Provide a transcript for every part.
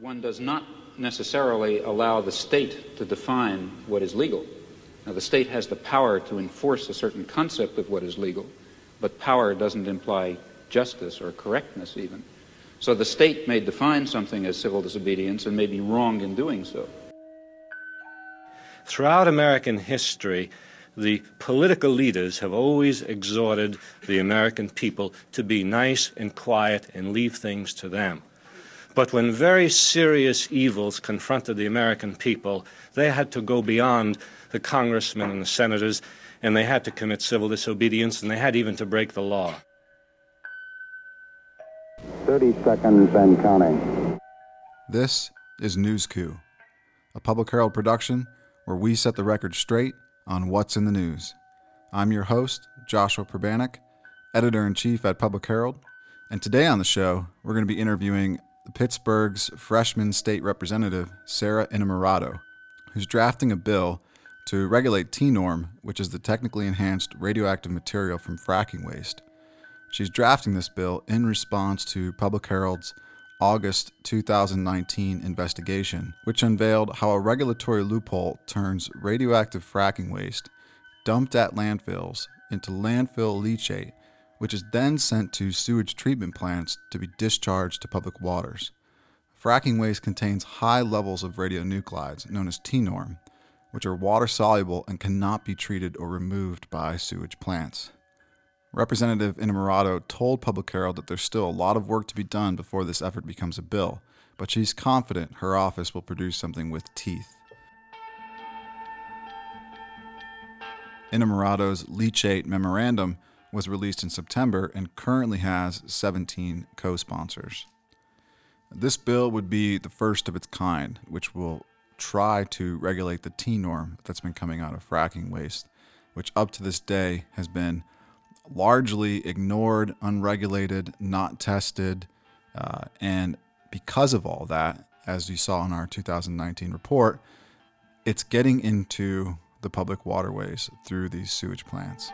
One does not necessarily allow the state to define what is legal. Now, the state has the power to enforce a certain concept of what is legal, but power doesn't imply justice or correctness, even. So the state may define something as civil disobedience and may be wrong in doing so. Throughout American history, the political leaders have always exhorted the American people to be nice and quiet and leave things to them. But when very serious evils confronted the American people, they had to go beyond the congressmen and the senators, and they had to commit civil disobedience, and they had even to break the law. 30 seconds and counting. This is News Coup, a Public Herald production where we set the record straight on what's in the news. I'm your host, Joshua Pribanic, editor in chief at Public Herald, and today on the show, we're going to be interviewing Pittsburgh's freshman state representative, Sara Innamorato, who's drafting a bill to regulate TENORM, which is the technically enhanced radioactive material from fracking waste. She's drafting this bill in response to Public Herald's August 2019 investigation, which unveiled how a regulatory loophole turns radioactive fracking waste dumped at landfills into landfill leachate which is then sent to sewage treatment plants to be discharged to public waters. Fracking waste contains high levels of radionuclides, known as TENORM, which are water soluble and cannot be treated or removed by sewage plants. Representative Innamorato told Public Herald that there's still a lot of work to be done before this effort becomes a bill, but she's confident her office will produce something with teeth. Innamorato's leachate memorandum was released in September and currently has 17 co sponsors. This bill would be the first of its kind, which will try to regulate the TENORM that's been coming out of fracking waste, which up to this day has been largely ignored, unregulated, not tested. Uh, and because of all that, as you saw in our 2019 report, it's getting into the public waterways through these sewage plants.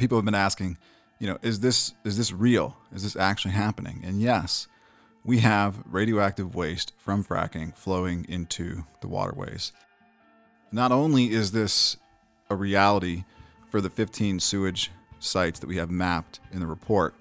People have been asking, you know, is this is this real? Is this actually happening? And yes, we have radioactive waste from fracking flowing into the waterways. Not only is this a reality for the 15 sewage sites that we have mapped in the report,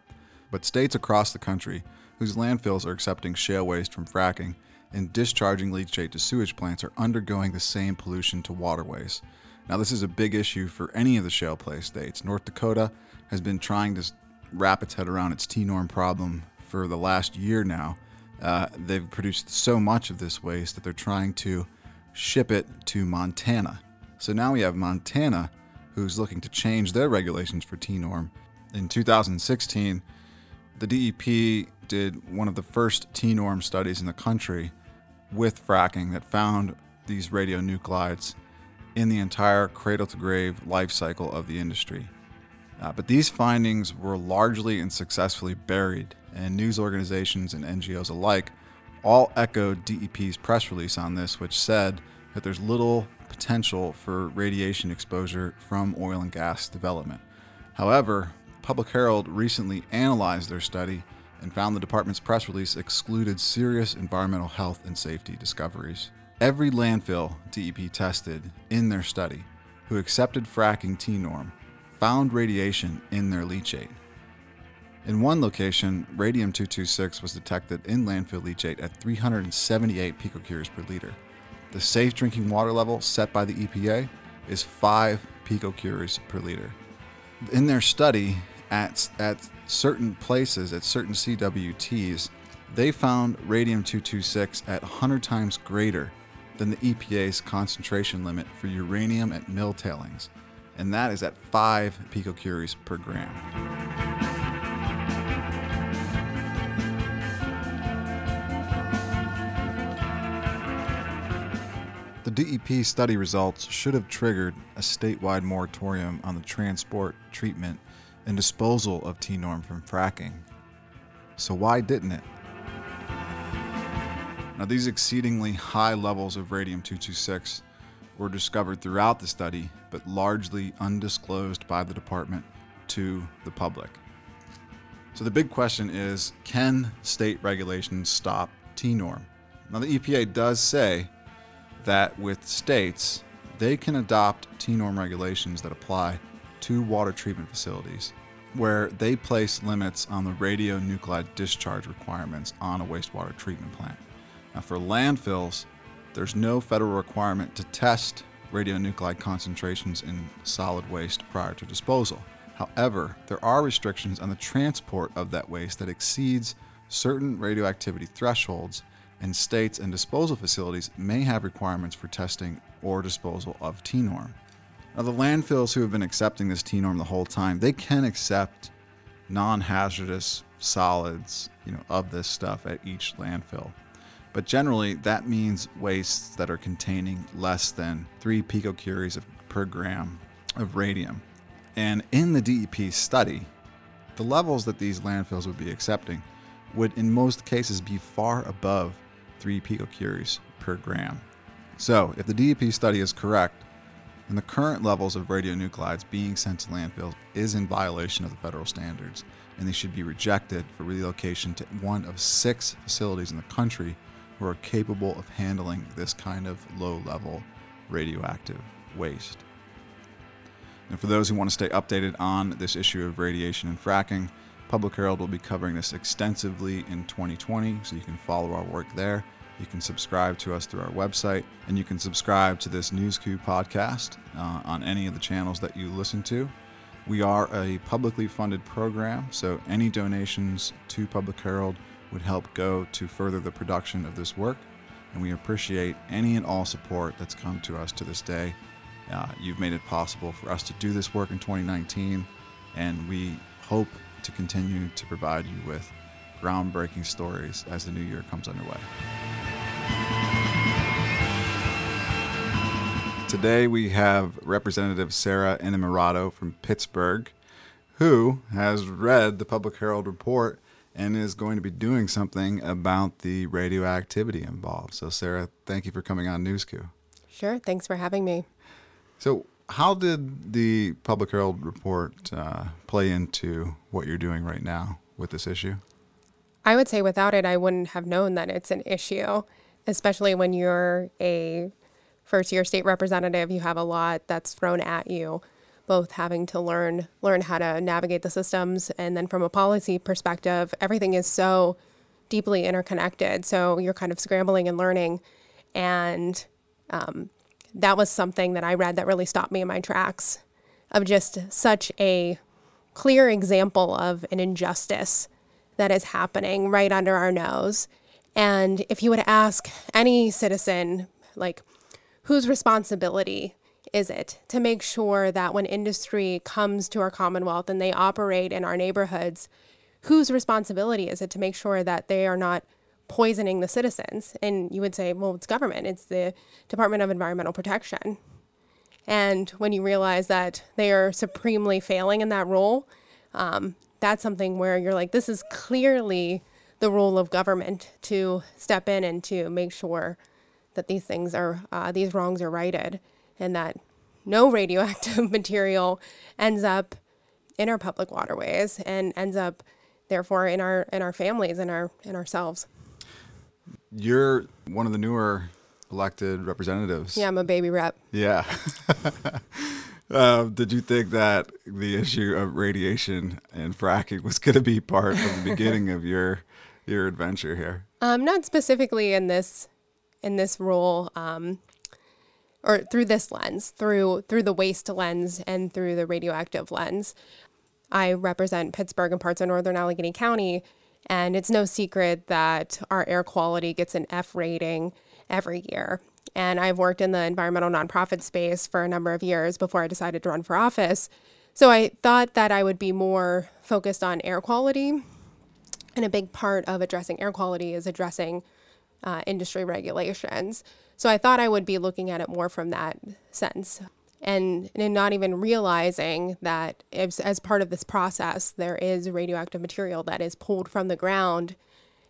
but states across the country whose landfills are accepting shale waste from fracking and discharging leachate to sewage plants are undergoing the same pollution to waterways. Now, this is a big issue for any of the shale play states. North Dakota has been trying to wrap its head around its TENORM problem for the last year now. Uh, they've produced so much of this waste that they're trying to ship it to Montana. So now we have Montana who's looking to change their regulations for TENORM. In 2016, the DEP did one of the first TENORM studies in the country with fracking that found these radionuclides in the entire cradle to grave life cycle of the industry. Uh, but these findings were largely and successfully buried, and news organizations and NGOs alike all echoed DEP's press release on this, which said that there's little potential for radiation exposure from oil and gas development. However, Public Herald recently analyzed their study and found the department's press release excluded serious environmental health and safety discoveries. Every landfill DEP tested in their study who accepted fracking TENORM found radiation in their leachate. In one location, radium 226 was detected in landfill leachate at 378 picocuries per liter. The safe drinking water level set by the EPA is 5 picocuries per liter. In their study, at, at certain places, at certain CWTs, they found radium 226 at 100 times greater than the EPA's concentration limit for uranium at mill tailings, and that is at 5 picocuries per gram. The DEP study results should have triggered a statewide moratorium on the transport, treatment, and disposal of TENORM from fracking. So, why didn't it? Now, these exceedingly high levels of radium 226 were discovered throughout the study, but largely undisclosed by the department to the public. So the big question is can state regulations stop TENORM? Now, the EPA does say that with states, they can adopt TENORM regulations that apply to water treatment facilities where they place limits on the radionuclide discharge requirements on a wastewater treatment plant. Now, for landfills, there's no federal requirement to test radionuclide concentrations in solid waste prior to disposal. However, there are restrictions on the transport of that waste that exceeds certain radioactivity thresholds, and states and disposal facilities may have requirements for testing or disposal of TENORM. Now, the landfills who have been accepting this TENORM the whole time, they can accept non-hazardous solids, you know, of this stuff at each landfill. But generally, that means wastes that are containing less than three picocuries of, per gram of radium. And in the DEP study, the levels that these landfills would be accepting would, in most cases, be far above three picocuries per gram. So, if the DEP study is correct, then the current levels of radionuclides being sent to landfills is in violation of the federal standards, and they should be rejected for relocation to one of six facilities in the country who are capable of handling this kind of low level radioactive waste. And for those who want to stay updated on this issue of radiation and fracking, Public Herald will be covering this extensively in 2020, so you can follow our work there. You can subscribe to us through our website, and you can subscribe to this News Coup podcast uh, on any of the channels that you listen to. We are a publicly funded program, so any donations to Public Herald would help go to further the production of this work, and we appreciate any and all support that's come to us to this day. Uh, you've made it possible for us to do this work in 2019, and we hope to continue to provide you with groundbreaking stories as the new year comes underway. Today we have Representative Sara Innamorato from Pittsburgh, who has read the Public Herald report and is going to be doing something about the radioactivity involved. So, Sara, thank you for coming on News Coup. Sure. Thanks for having me. So, how did the Public Herald report uh, play into what you're doing right now with this issue? I would say without it, I wouldn't have known that it's an issue, especially when you're a first year state representative. You have a lot that's thrown at you both having to learn learn how to navigate the systems. And then from a policy perspective everything is so deeply interconnected. So you're kind of scrambling and learning. And um, that was something that i read that really stopped me in my tracks of just such a clear example of an injustice that is happening right under our nose. And if you would ask any citizen like whose responsibility is it to make sure that when industry comes to our Commonwealth and they operate in our neighborhoods, whose responsibility is it to make sure that they are not poisoning the citizens? And you would say, well, it's government, it's the Department of Environmental Protection. And when you realize that they are supremely failing in that role, um, that's something where you're like, this is clearly the role of government to step in and to make sure that these things are, uh, these wrongs are righted and that no radioactive material ends up in our public waterways and ends up therefore in our in our families and our in ourselves. You're one of the newer elected representatives. Yeah, I'm a baby rep. Yeah. uh, did you think that the issue of radiation and fracking was going to be part of the beginning of your your adventure here? Um, not specifically in this in this role. Um, or through this lens, through through the waste lens and through the radioactive lens. I represent Pittsburgh and parts of northern Allegheny County, and it's no secret that our air quality gets an F rating every year. And I've worked in the environmental nonprofit space for a number of years before I decided to run for office. So I thought that I would be more focused on air quality. And a big part of addressing air quality is addressing uh, industry regulations. So I thought I would be looking at it more from that sense. And, and not even realizing that as, as part of this process, there is radioactive material that is pulled from the ground.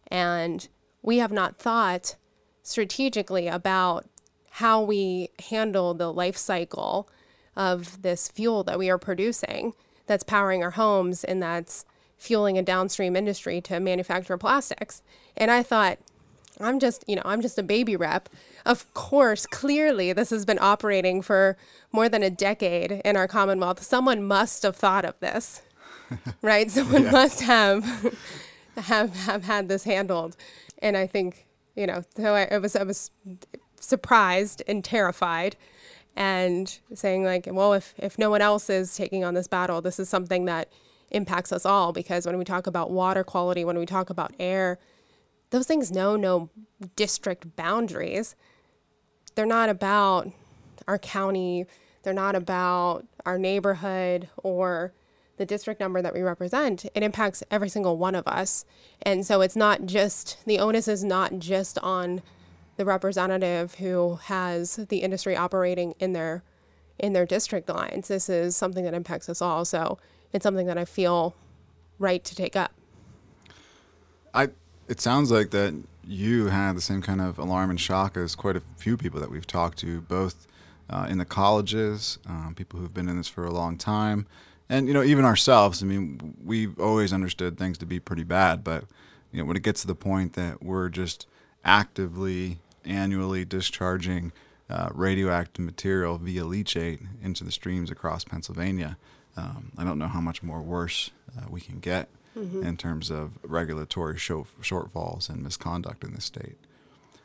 And we have not thought strategically about how we handle the life cycle of this fuel that we are producing that's powering our homes and that's fueling a downstream industry to manufacture plastics. And I thought, I'm just, you know, I'm just a baby rep. Of course, clearly this has been operating for more than a decade in our Commonwealth. Someone must have thought of this, right? Someone yeah. must have, have have had this handled. And I think, you know, so I, I was I was surprised and terrified and saying like, well, if if no one else is taking on this battle, this is something that impacts us all because when we talk about water quality, when we talk about air, those things know no district boundaries. They're not about our county, they're not about our neighborhood or the district number that we represent. It impacts every single one of us. And so it's not just, the onus is not just on the representative who has the industry operating in their in their district lines. This is something that impacts us all. So it's something that I feel right to take up. I it sounds like that you had the same kind of alarm and shock as quite a few people that we've talked to, both uh, in the colleges, um, people who've been in this for a long time, and you know even ourselves. I mean, we've always understood things to be pretty bad, but you know when it gets to the point that we're just actively annually discharging uh, radioactive material via leachate into the streams across Pennsylvania, um, I don't know how much more worse uh, we can get mm-hmm. in terms of regulatory shortfalls and misconduct in the state.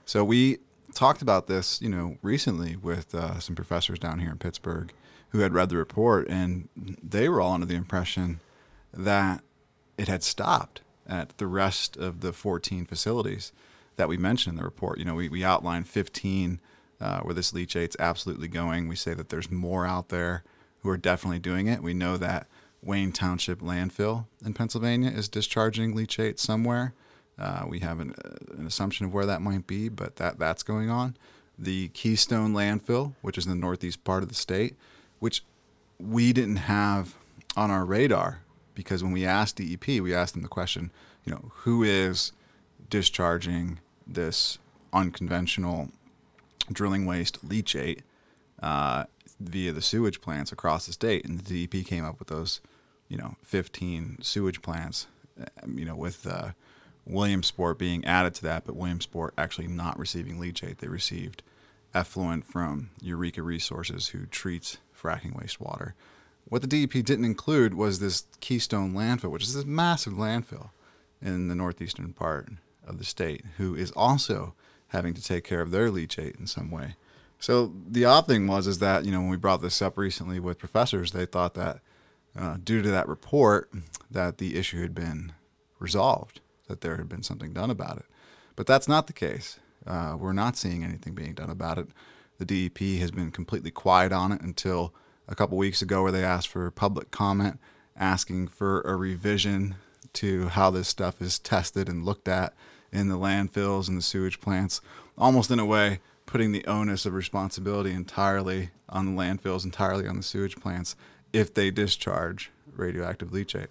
So we talked about this, you know, recently with uh, some professors down here in Pittsburgh who had read the report, and they were all under the impression that it had stopped at the rest of the 14 facilities that we mentioned in the report. You know, we, we outlined 15 uh, where this leachate's absolutely going. We say that there's more out there who are definitely doing it. We know that Wayne Township landfill in Pennsylvania is discharging leachate somewhere. Uh, we have an, uh, an, assumption of where that might be, but that that's going on. The Keystone landfill, which is in the northeast part of the state, which we didn't have on our radar because when we asked DEP, we asked them the question, you know, who is discharging this unconventional drilling waste leachate uh, via the sewage plants across the state, and the DEP came up with those you know 15 sewage plants, um, you know with uh, Williamsport being added to that, but Williamsport actually not receiving leachate. They received effluent from Eureka Resources, who treats fracking wastewater. What the DEP didn't include was this Keystone landfill, which is this massive landfill in the northeastern part of the state, who is also having to take care of their leachate in some way. So the odd thing was is that you know when we brought this up recently with professors, they thought that uh, due to that report that the issue had been resolved, that there had been something done about it. But that's not the case. Uh, we're not seeing anything being done about it. The DEP has been completely quiet on it until a couple weeks ago, where they asked for public comment, asking for a revision to how this stuff is tested and looked at in the landfills and the sewage plants, almost in a way putting the onus of responsibility entirely on the landfills, entirely on the sewage plants, if they discharge radioactive leachate.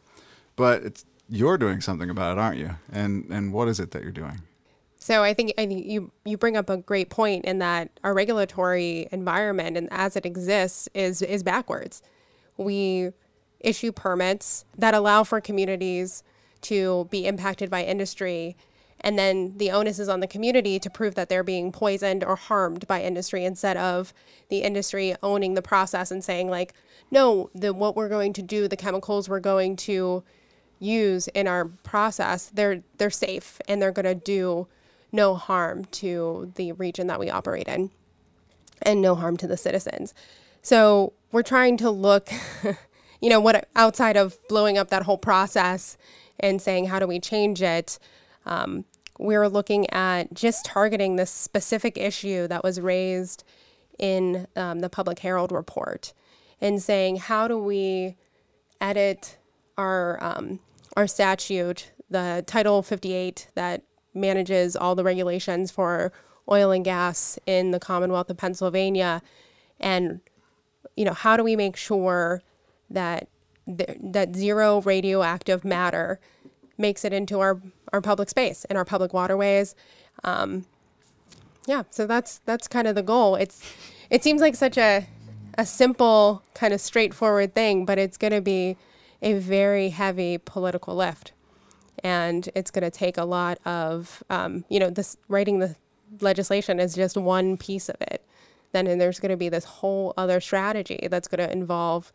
But you're doing something about it, aren't you? And and what is it that you're doing? So I think I think you you bring up a great point in that our regulatory environment and as it exists is is backwards. We issue permits that allow for communities to be impacted by industry and then the onus is on the community to prove that they're being poisoned or harmed by industry instead of the industry owning the process and saying like no the what we're going to do the chemicals we're going to use in our process they're they're safe and they're going to do no harm to the region that we operate in and no harm to the citizens. So we're trying to look you know what outside of blowing up that whole process and saying how do we change it? Um, we're looking at just targeting this specific issue that was raised in um, the Public Herald report and saying, how do we edit our, um, our statute, the Title 58 that manages all the regulations for oil and gas in the Commonwealth of Pennsylvania, and you know, how do we make sure that th- that zero radioactive matter makes it into our, our public space and our public waterways. Um, yeah, so that's that's kind of the goal. It's it seems like such a a simple kind of straightforward thing, but it's going to be a very heavy political lift. And it's going to take a lot of, um, you know, this writing the legislation is just one piece of it. Then and there's going to be this whole other strategy that's going to involve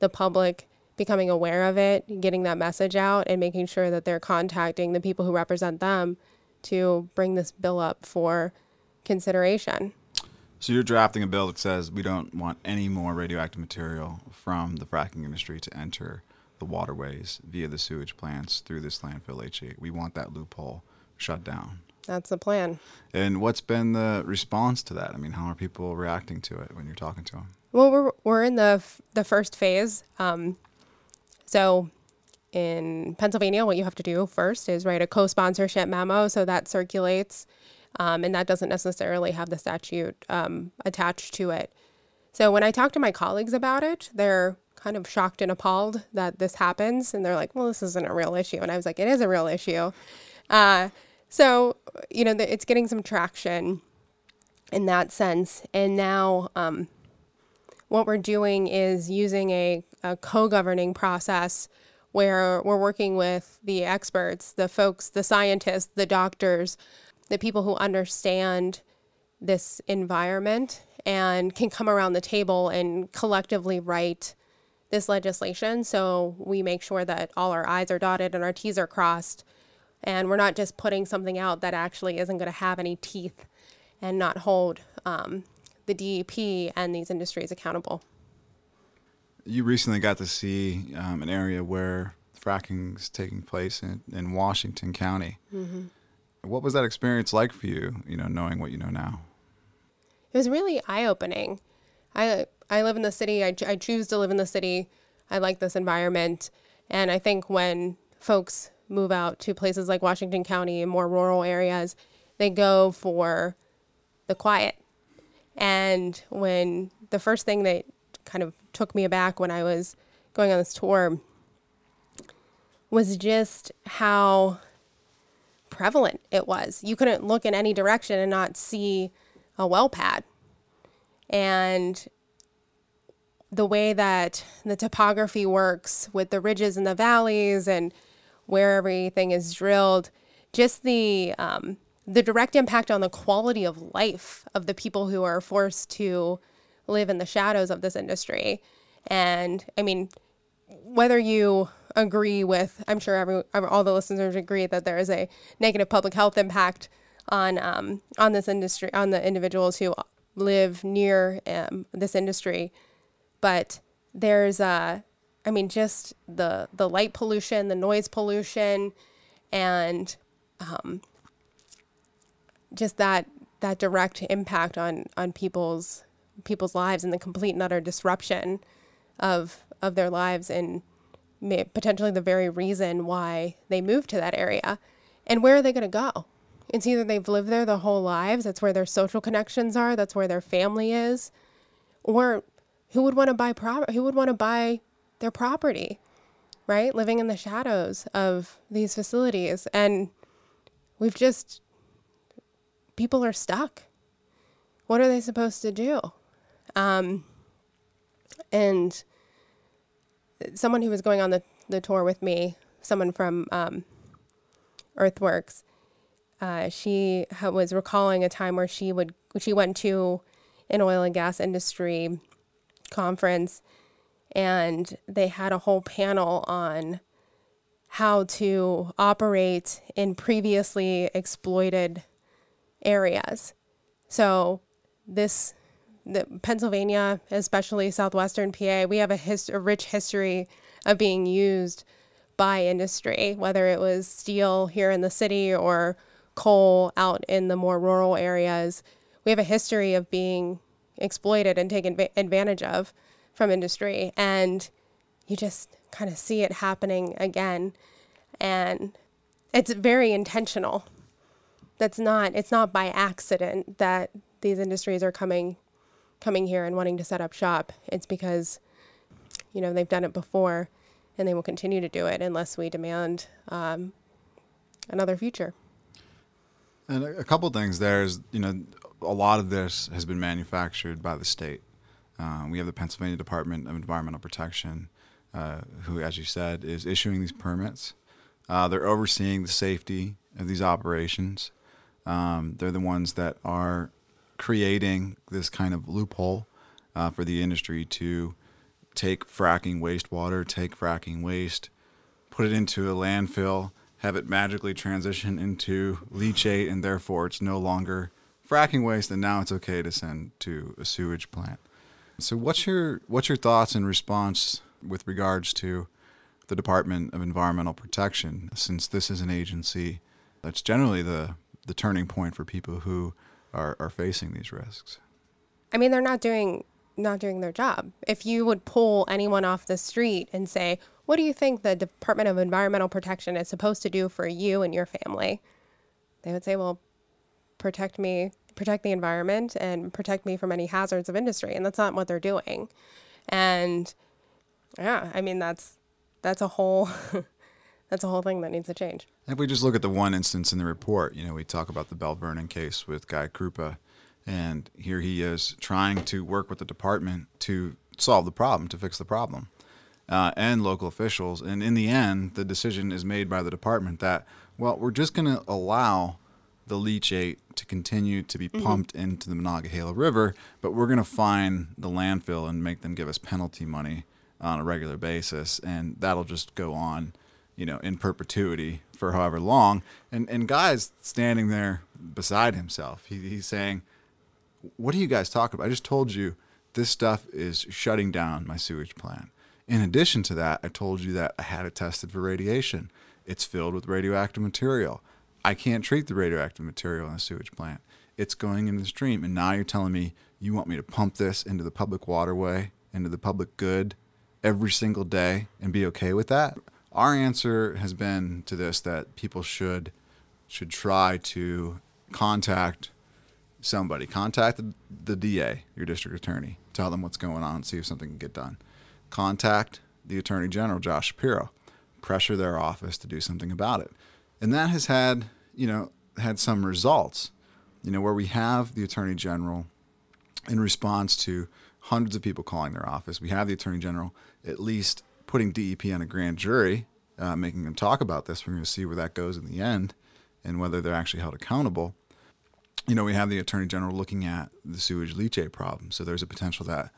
the public becoming aware of it, getting that message out, and making sure that they're contacting the people who represent them to bring this bill up for consideration. So you're drafting a bill that says we don't want any more radioactive material from the fracking industry to enter the waterways via the sewage plants through this landfill HE. We want that loophole shut down. That's the plan. And what's been the response to that? I mean, how are people reacting to it when you're talking to them? Well, we're we're in the f- the first phase. Um, so in Pennsylvania, what you have to do first is write a co-sponsorship memo, so that circulates, um, and that doesn't necessarily have the statute um, attached to it. So when I talk to my colleagues about it, they're kind of shocked and appalled that this happens, and they're like, "Well, this isn't a real issue," and I was like, "It is a real issue." Uh, so you know, it's getting some traction in that sense, and now um, what we're doing is using a, a co-governing process where we're working with the experts, the folks, the scientists, the doctors, the people who understand this environment and can come around the table and collectively write this legislation so we make sure that all our I's are dotted and our T's are crossed. And we're not just putting something out that actually isn't going to have any teeth and not hold um, the DEP and these industries accountable. You recently got to see um, an area where fracking is taking place in, in Washington County. Mm-hmm. What was that experience like for you, you know, knowing what you know now? It was really eye opening. I, I live in the city, I, I choose to live in the city. I like this environment. And I think when folks move out to places like Washington County and more rural areas, they go for the quiet. And when the first thing that kind of took me aback when I was going on this tour was just how prevalent it was. You couldn't look in any direction and not see a well pad. And the way that the topography works with the ridges and the valleys and where everything is drilled, just the um, the direct impact on the quality of life of the people who are forced to live in the shadows of this industry. And I mean, whether you agree with, I'm sure every, all the listeners agree that there is a negative public health impact on um, on this industry, on the individuals who live near um, this industry. But there's, uh, I mean, just the the light pollution, the noise pollution, and um, just that that direct impact on on people's people's lives and the complete and utter disruption of of their lives and may, potentially the very reason why they moved to that area. And where are they going to go? It's either they've lived there their whole lives, that's where their social connections are, that's where their family is, or who would want to buy pro- who would want to buy their property, right? Living in the shadows of these facilities and we've just people are stuck. What are they supposed to do? Um, and someone who was going on the, the tour with me, someone from um, Earthworks, uh, she ha- was recalling a time where she would she went to an oil and gas industry conference, and they had a whole panel on how to operate in previously exploited areas. So this the Pennsylvania, especially southwestern PA, we have a, his, a rich history of being used by industry, whether it was steel here in the city or coal out in the more rural areas. We have a history of being exploited and taken advantage of from industry. And you just kind of see it happening again. And it's very intentional. That's not, it's not by accident that these industries are coming coming here and wanting to set up shop. It's because, you know, they've done it before and they will continue to do it unless we demand um, another future. And a, couple things there is, you know, a lot of this has been manufactured by the state. Uh, we have the Pennsylvania Department of Environmental Protection uh, who, as you said, is issuing these permits. Uh, they're overseeing the safety of these operations. Um, they're the ones that are creating this kind of loophole uh, for the industry to take fracking wastewater, take fracking waste, put it into a landfill, have it magically transition into leachate, and therefore it's no longer fracking waste, and now it's okay to send to a sewage plant. So, what's your what's your thoughts in response with regards to the Department of Environmental Protection, since this is an agency that's generally the the turning point for people who are, are facing these risks? I mean, they're not doing not doing their job. If you would pull anyone off the street and say, "What do you think the Department of Environmental Protection is supposed to do for you and your family?" They would say, "Well, protect me, protect the environment and protect me from any hazards of industry." And that's not what they're doing. And yeah, I mean, that's that's a whole that's a whole thing that needs to change. If we just look at the one instance in the report, you know, we talk about the Belle Vernon case with Guy Krupa, and here he is trying to work with the department to solve the problem, to fix the problem, uh, and local officials. And in the end, the decision is made by the department that, well, we're just going to allow the leachate to continue to be pumped mm-hmm. into the Monongahela River, but we're going to fine the landfill and make them give us penalty money on a regular basis, and that'll just go on you know, in perpetuity for however long. And and Guy's standing there beside himself. He, he's saying, "What are you guys talking about? I just told you this stuff is shutting down my sewage plant. In addition to that, I told you that I had it tested for radiation. It's filled with radioactive material. I can't treat the radioactive material in a sewage plant. It's going into the stream. And now you're telling me you want me to pump this into the public waterway, into the public good every single day and be okay with that? Our answer has been to this that people should should try to contact somebody, contact the, the DA, your district attorney, tell them what's going on, see if something can get done. Contact the Attorney General, Josh Shapiro, pressure their office to do something about it. And that has had, you know, had some results, you know, where we have the Attorney General in response to hundreds of people calling their office. We have the Attorney General at least putting DEP on a grand jury, uh, making them talk about this. We're going to see where that goes in the end and whether they're actually held accountable. You know, we have the Attorney General looking at the sewage leachate problem. So there's a potential that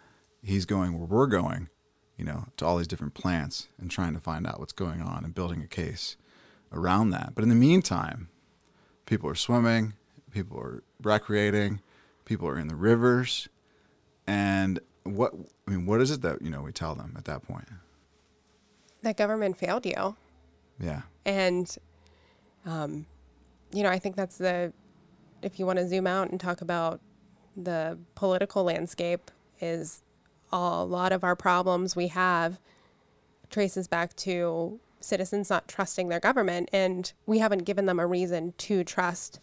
he's going where we're going, you know, to all these different plants and trying to find out what's going on and building a case around that. But in the meantime, people are swimming, people are recreating, people are in the rivers. And what, I mean, what is it that, you know, we tell them at that point? That government failed you. Yeah. And, um, you know, I think that's the, if you want to zoom out and talk about the political landscape, is a lot of our problems we have traces back to citizens not trusting their government. And we haven't given them a reason to trust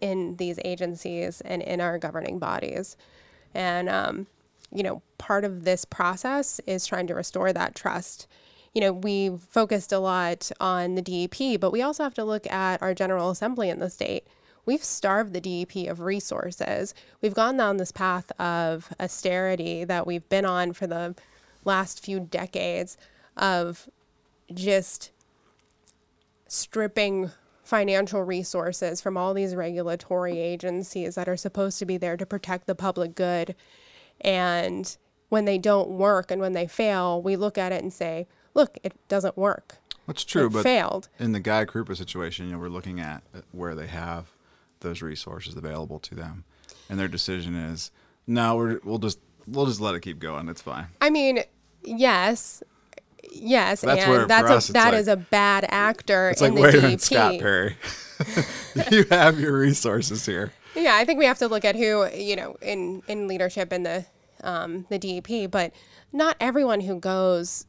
in these agencies and in our governing bodies. And, um, you know, part of this process is trying to restore that trust you know, we focused a lot on the DEP, but we also have to look at our General Assembly in the state. We've starved the DEP of resources. We've gone down this path of austerity that we've been on for the last few decades of just stripping financial resources from all these regulatory agencies that are supposed to be there to protect the public good. And when they don't work and when they fail, we look at it and say, look, it doesn't work. That's true, it but failed. In the Guy Krupa situation, you know, we're looking at where they have those resources available to them, and their decision is, no, we're, we'll just we'll just let it keep going. It's fine. I mean, yes, yes, that's and where, that's a that like, is a bad actor. It's like in the wait a DEP. minute, Scott Perry, you have your resources here. Yeah, I think we have to look at who you know in in leadership in the um, the DEP, but not everyone who goes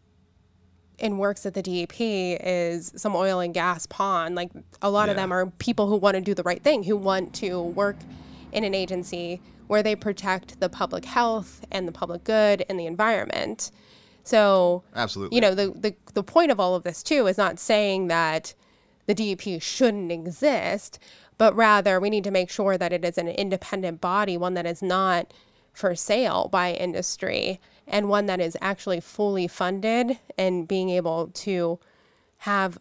and works at the DEP is some oil and gas pawn. Like a lot Yeah. of them are people who want to do the right thing, who want to work in an agency where they protect the public health and the public good and the environment. So, Absolutely. you know, the, the, the point of all of this too is not saying that the DEP shouldn't exist, but rather we need to make sure that it is an independent body, one that is not for sale by industry and one that is actually fully funded and being able to have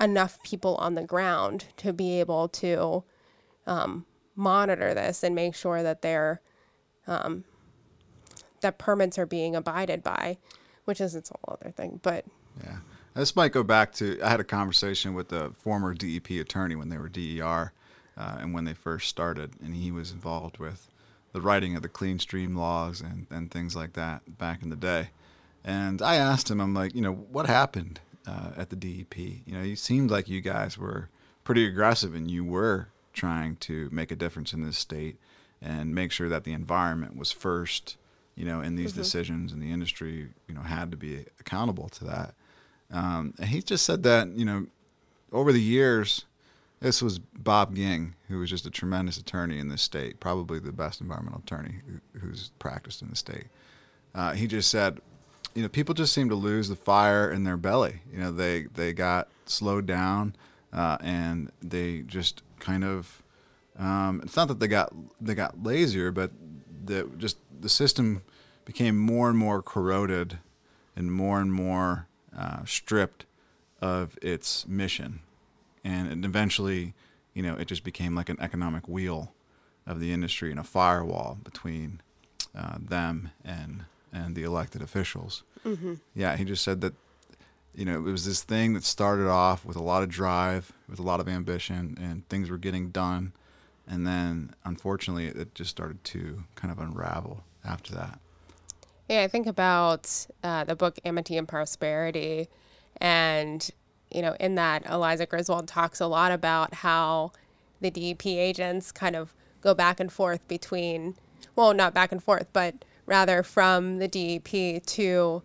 enough people on the ground to be able to um, monitor this and make sure that they're um, that permits are being abided by, which is its whole other thing. But Yeah. This might go back to I had a conversation with a former DEP attorney when they were DER uh, and when they first started, and he was involved with the writing of the clean stream laws and, and things like that back in the day. And I asked him, I'm like, you know, what happened uh, at the DEP? You know, it seemed like you guys were pretty aggressive and you were trying to make a difference in this state and make sure that the environment was first, you know, in these decisions and the industry, you know, had to be accountable to that. Um, and he just said that, you know, over the years, this was Bob Ging, who was just a tremendous attorney in this state, probably the best environmental attorney who, who's practiced in the state. Uh, he just said, you know, people just seem to lose the fire in their belly. You know, they they got slowed down, uh, and they just kind of. Um, it's not that they got they got lazier, but the just the system became more and more corroded, and more and more uh, stripped of its mission, and eventually, you know, it just became like an economic wheel of the industry and a firewall between uh, them and and the elected officials. Yeah, he just said that you know it was this thing that started off with a lot of drive, with a lot of ambition, and things were getting done, and then unfortunately it just started to kind of unravel after that. Yeah, I think about uh, the book Amity and Prosperity, and you know, in that Eliza Griswold talks a lot about how the DEP agents kind of go back and forth between, well, not back and forth, but rather from the DEP to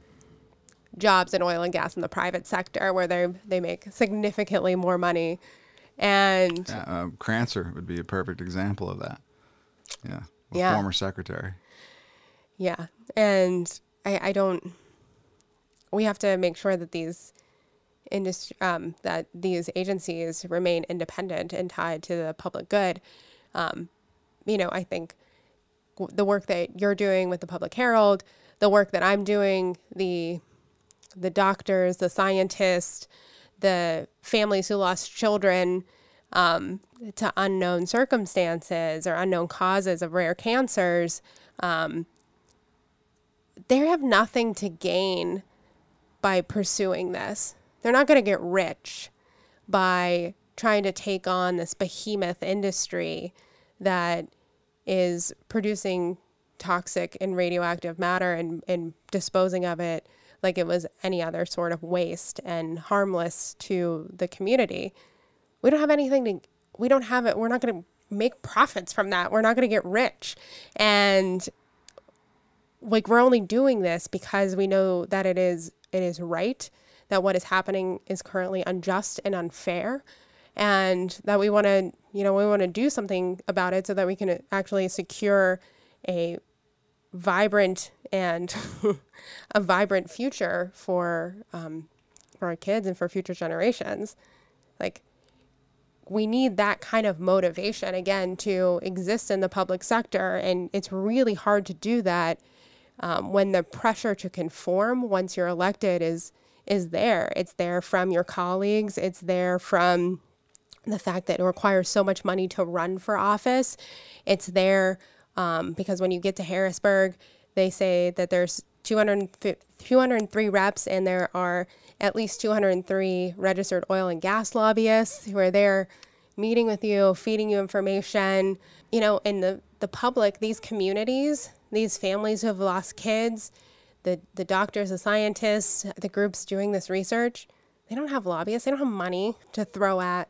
jobs in oil and gas in the private sector, where they they make significantly more money, and Yeah, uh, Krancer would be a perfect example of that. Yeah, Yeah. former secretary. Yeah. And I, I don't, we have to make sure that these industry, um, that these agencies remain independent and tied to the public good. Um, you know, I think w- the work that you're doing with the Public Herald, the work that I'm doing, the the doctors, the scientists, the families who lost children um, to unknown circumstances or unknown causes of rare cancers, um, they have nothing to gain by pursuing this. They're not going to get rich by trying to take on this behemoth industry that is producing toxic and radioactive matter and, and disposing of it like it was any other sort of waste and harmless to the community. We don't have anything to, we don't have it, we're not going to make profits from that. We're not going to get rich. And like we're only doing this because we know that it is it is right that what is happening is currently unjust and unfair and that we want to you know we want to do something about it so that we can actually secure a vibrant and a vibrant future for um, for our kids and for future generations. Like we need that kind of motivation again to exist in the public sector and it's really hard to do that um, when the pressure to conform once you're elected is is there. It's there from your colleagues. It's there from the fact that it requires so much money to run for office. It's there um, because when you get to harrisburg they say that there's 200, 203 reps and there are at least 203 registered oil and gas lobbyists who are there meeting with you feeding you information. You know in the, the public these communities these families who have lost kids the, the doctors the scientists the groups doing this research they don't have lobbyists they don't have money to throw at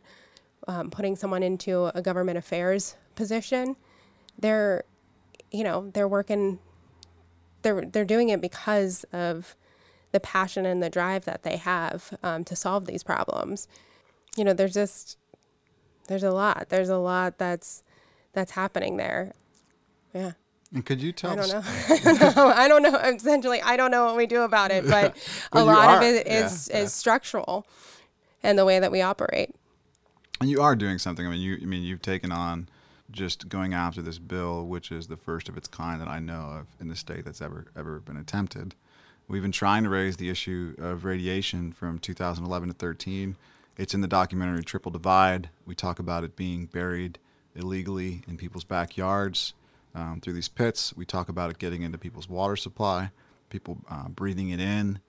um, putting someone into a government affairs position they're you know they're working they're they're doing it because of the passion and the drive that they have um, to solve these problems. You know, there's just there's a lot. There's a lot that's that's happening there. Yeah. And could you tell I don't know. I don't know. Essentially, I don't know what we do about it, but But a lot of are. it is is Yeah, yeah. structural, and the way that we operate. And you are doing something. I mean, you. I mean, you've taken on just going after this bill, which is the first of its kind that I know of in the state that's ever ever been attempted. We've been trying to raise the issue of radiation from 2011 to 13. It's in the documentary Triple Divide. We talk about it being buried illegally in people's backyards um, through these pits. We talk about it getting into people's water supply, people uh, breathing it in,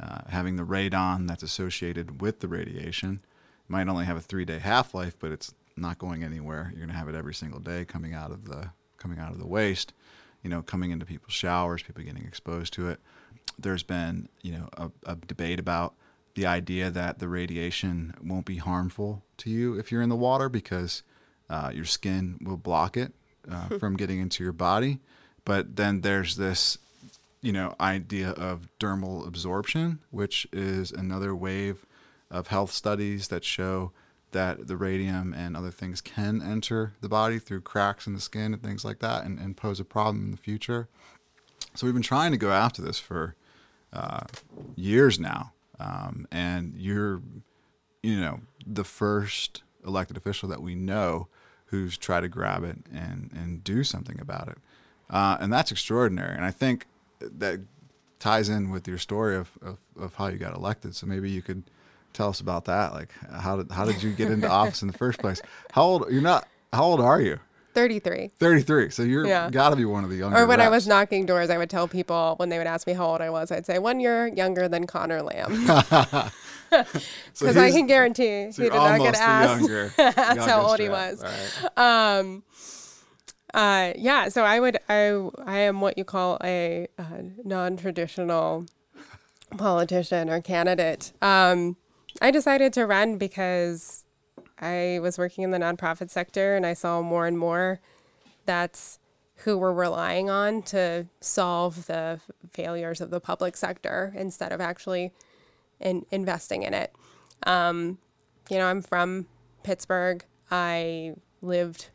uh, having the radon that's associated with the radiation. It might only have a three-day half-life, but it's not going anywhere. You're going to have it every single day coming out of the coming out of the waste. You know, coming into people's showers, people getting exposed to it. There's been you know a, a debate about the idea that the radiation won't be harmful to you if you're in the water because uh, your skin will block it uh, from getting into your body. But then there's this, you know, idea of dermal absorption, which is another wave of health studies that show that the radium and other things can enter the body through cracks in the skin and things like that and, and pose a problem in the future. So we've been trying to go after this for uh, years now. Um, and you're, you know, the first elected official that we know who's tried to grab it and, and do something about it. Uh, and that's extraordinary. And I think that ties in with your story of, of, of how you got elected. So maybe you could tell us about that. Like how did, how did you get into office in the first place? How old, you're not, how old are you? 33. 33. So you're Yeah. got to be one of the younger. Or when I was knocking doors, I would tell people when they would ask me how old I was, I'd say one year younger than Connor Lamb. So Because I can guarantee so he did not get asked. younger- That's how old he was. Right. Um, uh, yeah, so I would, I, I am what you call a, uh non-traditional politician or candidate. Um, I decided to run because I was working in the nonprofit sector and I saw more and more that's who we're relying on to solve the failures of the public sector instead of actually in, investing in it. Um, you know, I'm from Pittsburgh. I lived,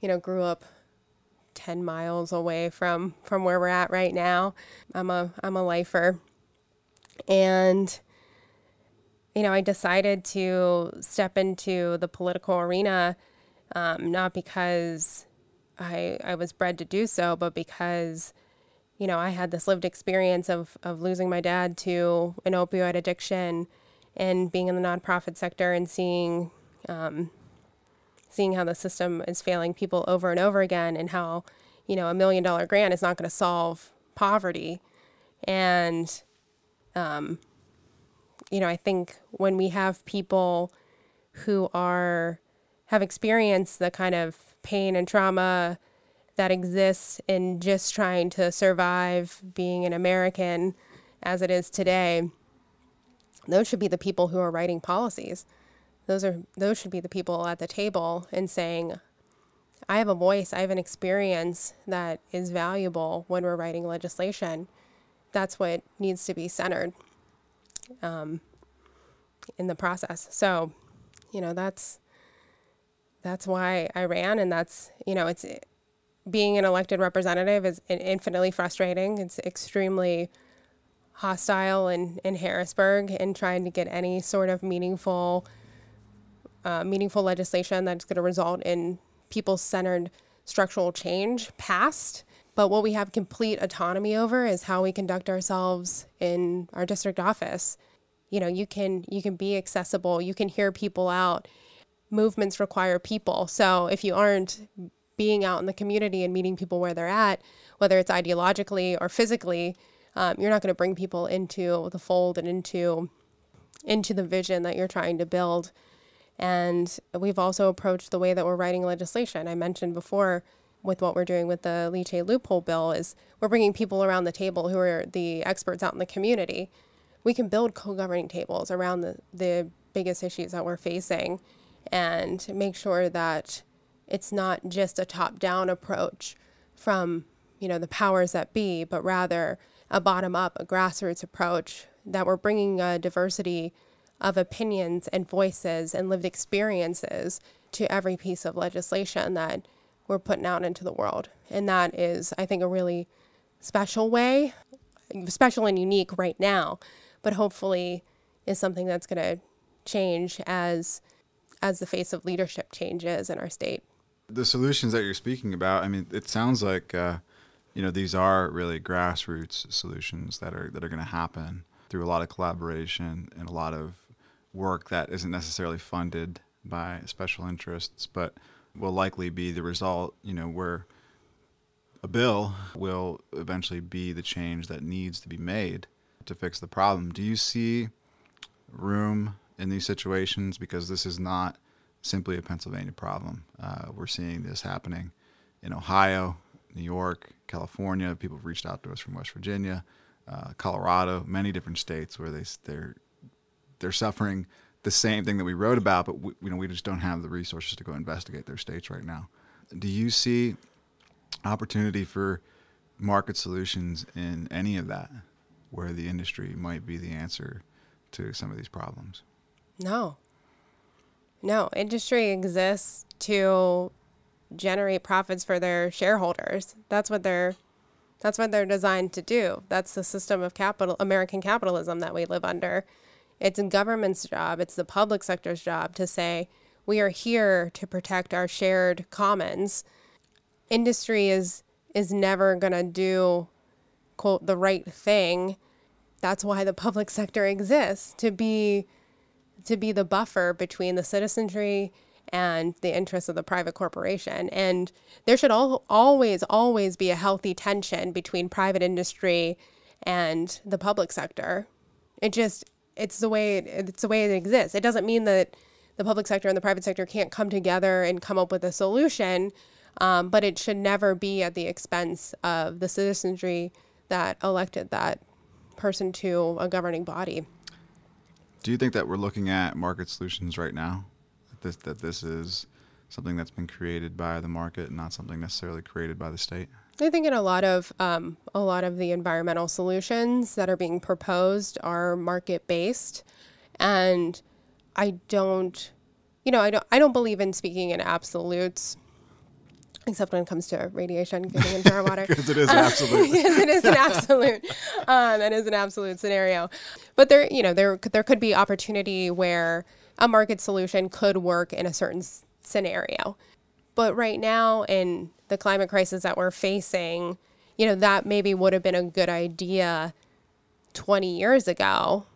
you know, grew up 10 miles away from from where we're at right now. I'm a I'm a lifer. And you know, I decided to step into the political arena um, not because I I was bred to do so, but because you know I had this lived experience of of losing my dad to an opioid addiction, and being in the nonprofit sector and seeing um, seeing how the system is failing people over and over again, and how you know a million dollar grant is not going to solve poverty, and you know, I think when we have people who are have experienced the kind of pain and trauma that exists in just trying to survive being an American as it is today, those should be the people who are writing policies. Those are those should be the people at the table and saying, I have a voice, I have an experience that is valuable when we're writing legislation. That's what needs to be centered in the process. So, you know, that's that's why I ran, and that's you know, it's being an elected representative is infinitely frustrating. It's extremely hostile in in Harrisburg, and trying to get any sort of meaningful uh, meaningful legislation that's going to result in people centered structural change passed. But what we have complete autonomy over is how we conduct ourselves in our district office. You know, you can you can be accessible, you can hear people out. Movements require people. So if you aren't being out in the community and meeting people where they're at, whether it's ideologically or physically, um, you're not going to bring people into the fold and into into the vision that you're trying to build. And we've also approached the way that we're writing legislation. I mentioned before with what we're doing with the leachate loophole bill is we're bringing people around the table who are the experts out in the community. We can build co-governing tables around the, the biggest issues that we're facing and make sure that it's not just a top-down approach from you know the powers that be, but rather a bottom-up, a grassroots approach that we're bringing a diversity of opinions and voices and lived experiences to every piece of legislation that we're putting out into the world. And that is, I think, a really special way, special and unique right now, but hopefully is something that's going to change as as the face of leadership changes in our state. The solutions that you're speaking about, I mean, it sounds like uh, you know these are really grassroots solutions that are that are going to happen through a lot of collaboration and a lot of work that isn't necessarily funded by special interests, but will likely be the result. You know, where a bill will eventually be the change that needs to be made to fix the problem. Do you see room in these situations because this is not simply a Pennsylvania problem. Uh, we're seeing this happening in Ohio, New York, California. People have reached out to us from West Virginia, uh, Colorado, many different states where they they're they're suffering the same thing that we wrote about, but we, you know we just don't have the resources to go investigate their states right now. Do you see opportunity for market solutions in any of that, where the industry might be the answer to some of these problems? No. No, industry exists to generate profits for their shareholders. That's what they're that's what they're designed to do. That's the system of capital American capitalism that we live under. It's a government's job, it's the public sector's job to say we are here to protect our shared commons. Industry is is never going to do quote the right thing. That's why the public sector exists to be to be the buffer between the citizenry and the interests of the private corporation. And there should al- always, always be a healthy tension between private industry and the public sector. It just, it's the way it, it's the way it exists. It doesn't mean that the public sector and the private sector can't come together and come up with a solution, um, but it should never be at the expense of the citizenry that elected that person to a governing body. Do you think that we're looking at market solutions right now? That this, that this is something that's been created by the market, and not something necessarily created by the state? I think in a lot of um, a lot of the environmental solutions that are being proposed are market based, and I don't, you know, I don't I don't believe in speaking in absolutes except when it comes to radiation getting into our water. Because it is an absolute. yes, it is an absolute. Um, that is an absolute scenario. But there, you know, there there could be opportunity where a market solution could work in a certain s- scenario. But right now, in the climate crisis that we're facing, you know, that maybe would have been a good idea 20 years ago.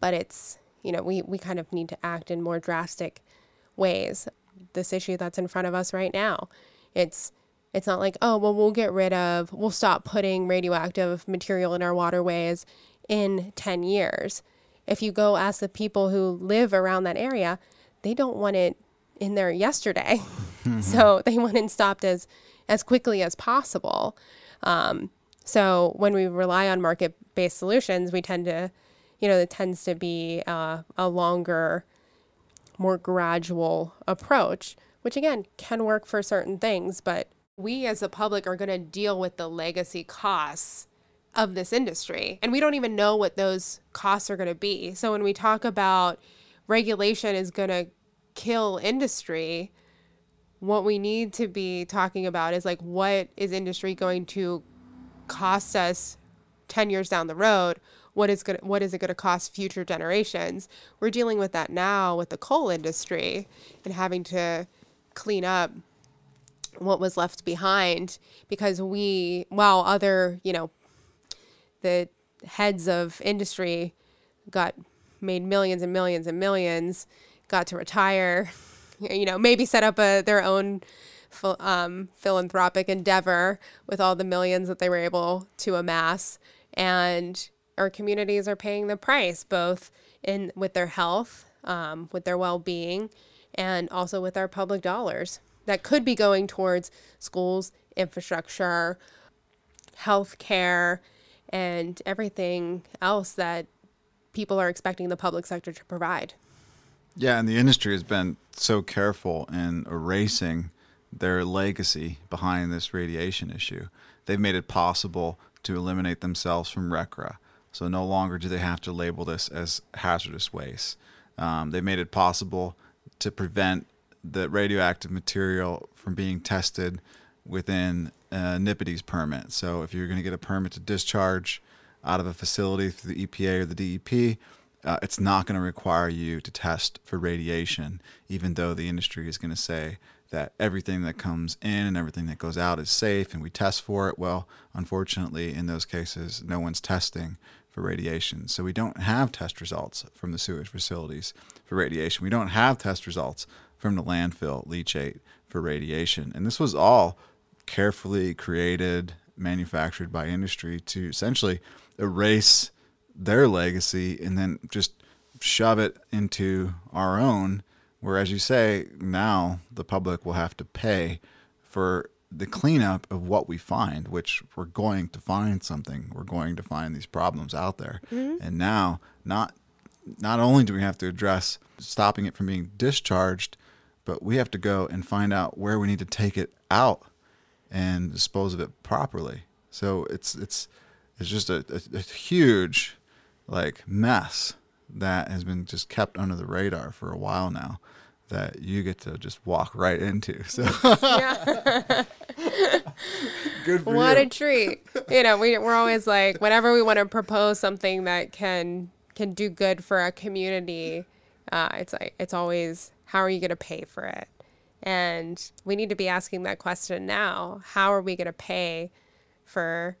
But it's, you know, we, we kind of need to act in more drastic ways. This issue that's in front of us right now it's it's not like, oh, well, we'll get rid of, we'll stop putting radioactive material in our waterways in 10 years. If you go ask the people who live around that area, they don't want it in there yesterday. so mm-hmm. they want it stopped as, as quickly as possible. Um, so when we rely on market based solutions, we tend to, you know, it tends to be uh, a longer, more gradual approach which again can work for certain things, but we as the public are going to deal with the legacy costs of this industry. And we don't even know what those costs are going to be. So when we talk about regulation is going to kill industry, what we need to be talking about is like what is industry going to cost us 10 years down the road? What is going what is it going to cost future generations? We're dealing with that now with the coal industry and having to clean up what was left behind because we, while other, you know, the heads of industry got made millions and millions and millions, got to retire, you know, maybe set up a, their own um, philanthropic endeavor with all the millions that they were able to amass. And our communities are paying the price, both in with their health, um, with their well being, and also with our public dollars that could be going towards schools, infrastructure, health care, and everything else that people are expecting the public sector to provide. Yeah, and the industry has been so careful in erasing their legacy behind this radiation issue. They've made it possible to eliminate themselves from RCRA. So no longer do they have to label this as hazardous waste. Um, they made it possible to prevent the radioactive material from being tested within NPDES permit. So if you're going to get a permit to discharge out of a facility through the EPA or the DEP, uh, it's not going to require you to test for radiation, even though the industry is going to say that everything that comes in and everything that goes out is safe and we test for it. Well, unfortunately, in those cases, no one's testing for radiation. So we don't have test results from the sewage facilities for radiation. We don't have test results from the landfill leachate for radiation. And this was all carefully created, manufactured by industry to essentially erase their legacy and then just shove it into our own where, as you say, now the public will have to pay for the cleanup of what we find, which we're going to find something. We're going to find these problems out there. Mm-hmm. And now, not not only do we have to address stopping it from being discharged, but we have to go and find out where we need to take it out and dispose of it properly. So it's it's it's just a, a, a huge like mess that has been just kept under the radar for a while now that you get to just walk right into. So good for what you. a treat. You know, we we're always like whenever we want to propose something that can can do good for a community, uh, it's like it's always how are you going to pay for it? And we need to be asking that question now. How are we going to pay for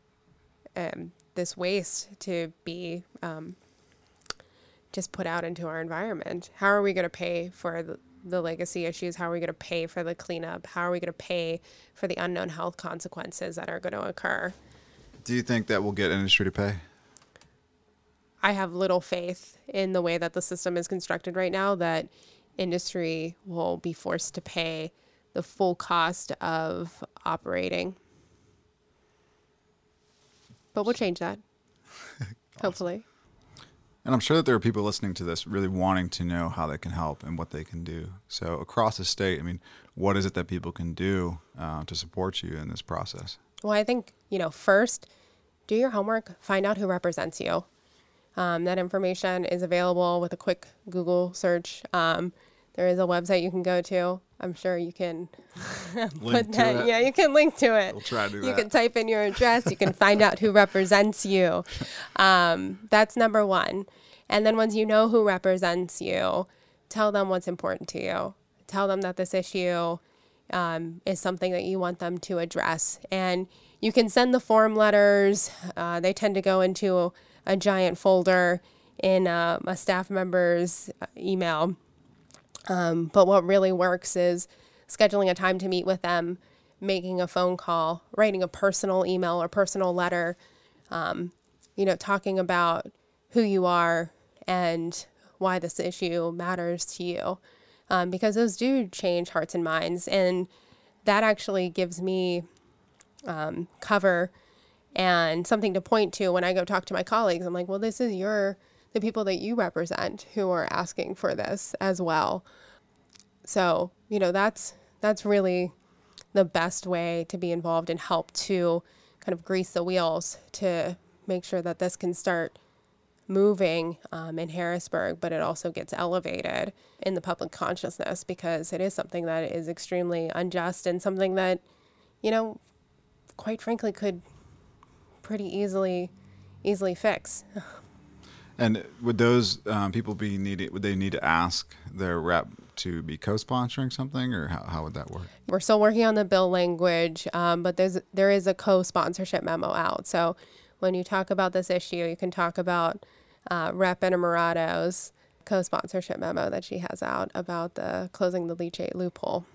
um, this waste to be um, just put out into our environment? How are we going to pay for the, the legacy issues? How are we going to pay for the cleanup? How are we going to pay for the unknown health consequences that are going to occur? Do you think that will get industry to pay? I have little faith in the way that the system is constructed right now that industry will be forced to pay the full cost of operating. But we'll change that. awesome. Hopefully. And I'm sure that there are people listening to this really wanting to know how they can help and what they can do. So, across the state, I mean, what is it that people can do uh, to support you in this process? Well, I think, you know, first, do your homework, find out who represents you. Um, that information is available with a quick Google search. Um, there is a website you can go to. I'm sure you can put that. Yeah, you can link to it. We'll try to do you that. can type in your address. You can find out who represents you. Um, that's number one. And then once you know who represents you, tell them what's important to you. Tell them that this issue um, is something that you want them to address. And you can send the form letters. Uh, they tend to go into a, a giant folder in uh, a staff member's uh, email. Um, but what really works is scheduling a time to meet with them, making a phone call, writing a personal email or personal letter, um, you know, talking about who you are, and why this issue matters to you. Um, because those do change hearts and minds. And that actually gives me um, cover and something to point to when I go talk to my colleagues. I'm like, well, this is your, the people that you represent who are asking for this as well. So, you know, that's, that's really the best way to be involved and help to kind of grease the wheels to make sure that this can start moving um, in Harrisburg, but it also gets elevated in the public consciousness because it is something that is extremely unjust and something that, you know, quite frankly, could pretty easily easily fix. And would those um, people be needed? Would they need to ask their rep to be co-sponsoring something, or how, how would that work? We're still working on the bill language, um, but there's there is a co-sponsorship memo out. So when you talk about this issue, you can talk about uh, Rep. Innamorato's co-sponsorship memo that she has out about the closing the leachate loophole.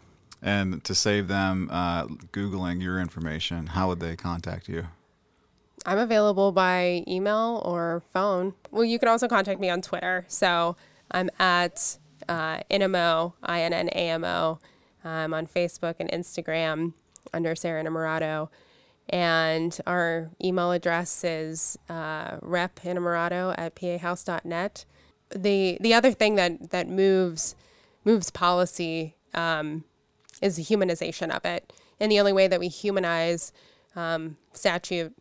And to save them uh, Googling your information, how would they contact you? I'm available by email or phone. Well, you can also contact me on Twitter. So I'm at uh, Innamo, I-N-N-A-M-O. I'm on Facebook and Instagram under Sara Innamorato. And our email address is uh, repinnamorato at pahouse.net. The, the other thing that, that moves, moves policy um, is the humanization of it. And the only way that we humanize um, statute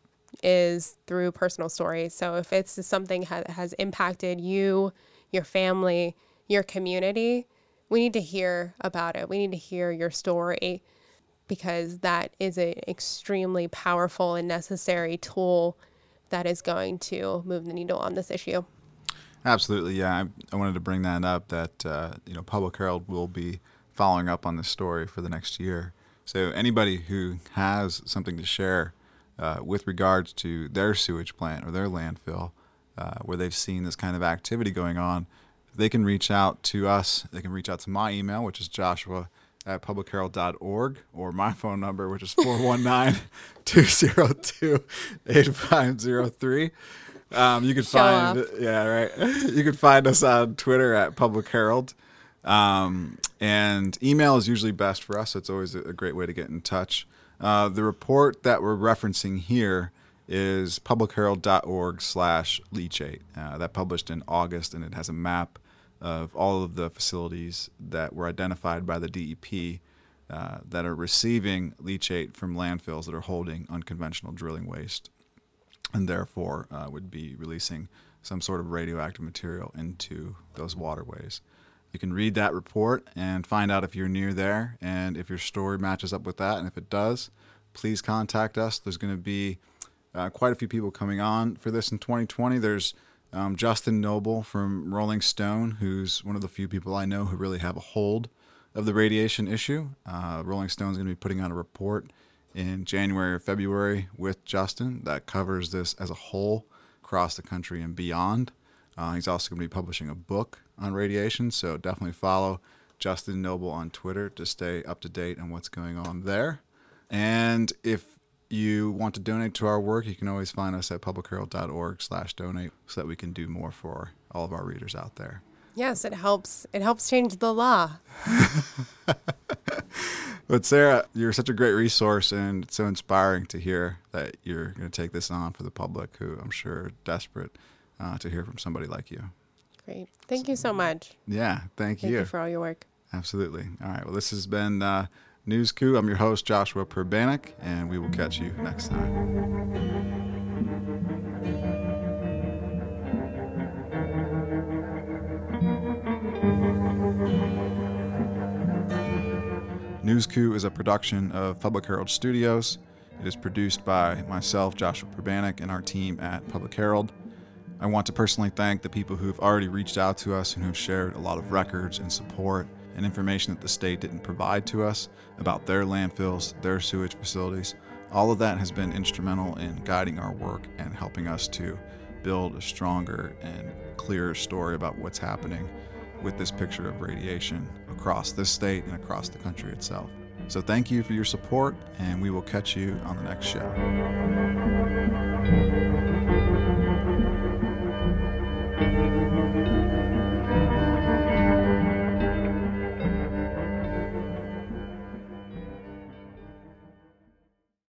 is through personal stories. So if it's something that has impacted you, your family, your community, we need to hear about it. We need to hear your story because that is an extremely powerful and necessary tool that is going to move the needle on this issue. Absolutely, yeah. I, I wanted to bring that up that uh, you know Public Herald will be following up on this story for the next year. So anybody who has something to share uh, with regards to their sewage plant or their landfill, uh, where they've seen this kind of activity going on, they can reach out to us. They can reach out to my email, which is joshua at publicherald.org, or my phone number, which is 419 202 8503. Um, you can Show find, off. yeah, right. You can find us on Twitter at Public Herald. Um, and email is usually best for us. So it's always a great way to get in touch. Uh, the report that we're referencing here is publicherald.org slash leachate. Uh, that published in August, and it has a map of all of the facilities that were identified by the DEP uh, that are receiving leachate from landfills that are holding unconventional drilling waste and therefore uh, would be releasing some sort of radioactive material into those waterways. You can read that report and find out if you're near there and if your story matches up with that. And if it does, please contact us. There's going to be uh, quite a few people coming on for this in 2020. There's um, Justin Nobel from Rolling Stone, who's one of the few people I know who really have a hold of the radiation issue. Uh, Rolling Stone's going to be putting out a report in January or February with Justin that covers this as a whole across the country and beyond. Uh, he's also going to be publishing a book on radiation, so definitely follow Justin Nobel on Twitter to stay up to date on what's going on there. And if you want to donate to our work, you can always find us at publicherald.org slash donate so that we can do more for all of our readers out there. Yes, it helps. It helps change the law. But Sara, you're such a great resource, and it's so inspiring to hear that you're going to take this on for the public, who I'm sure are desperate uh, to hear from somebody like you. Great. Thank you so much. Yeah, thank, you. Thank you for all your work. Absolutely. All right. Well, this has been uh, News Coup. I'm your host, Joshua Pribanic, and we will catch you next time. News Coup is a production of Public Herald Studios. It is produced by myself, Joshua Pribanic, and our team at Public Herald. I want to personally thank the people who've already reached out to us and who've shared a lot of records and support and information that the state didn't provide to us about their landfills, their sewage facilities. All of that has been instrumental in guiding our work and helping us to build a stronger and clearer story about what's happening with this picture of radiation across this state and across the country itself. So thank you for your support, and we will catch you on the next show.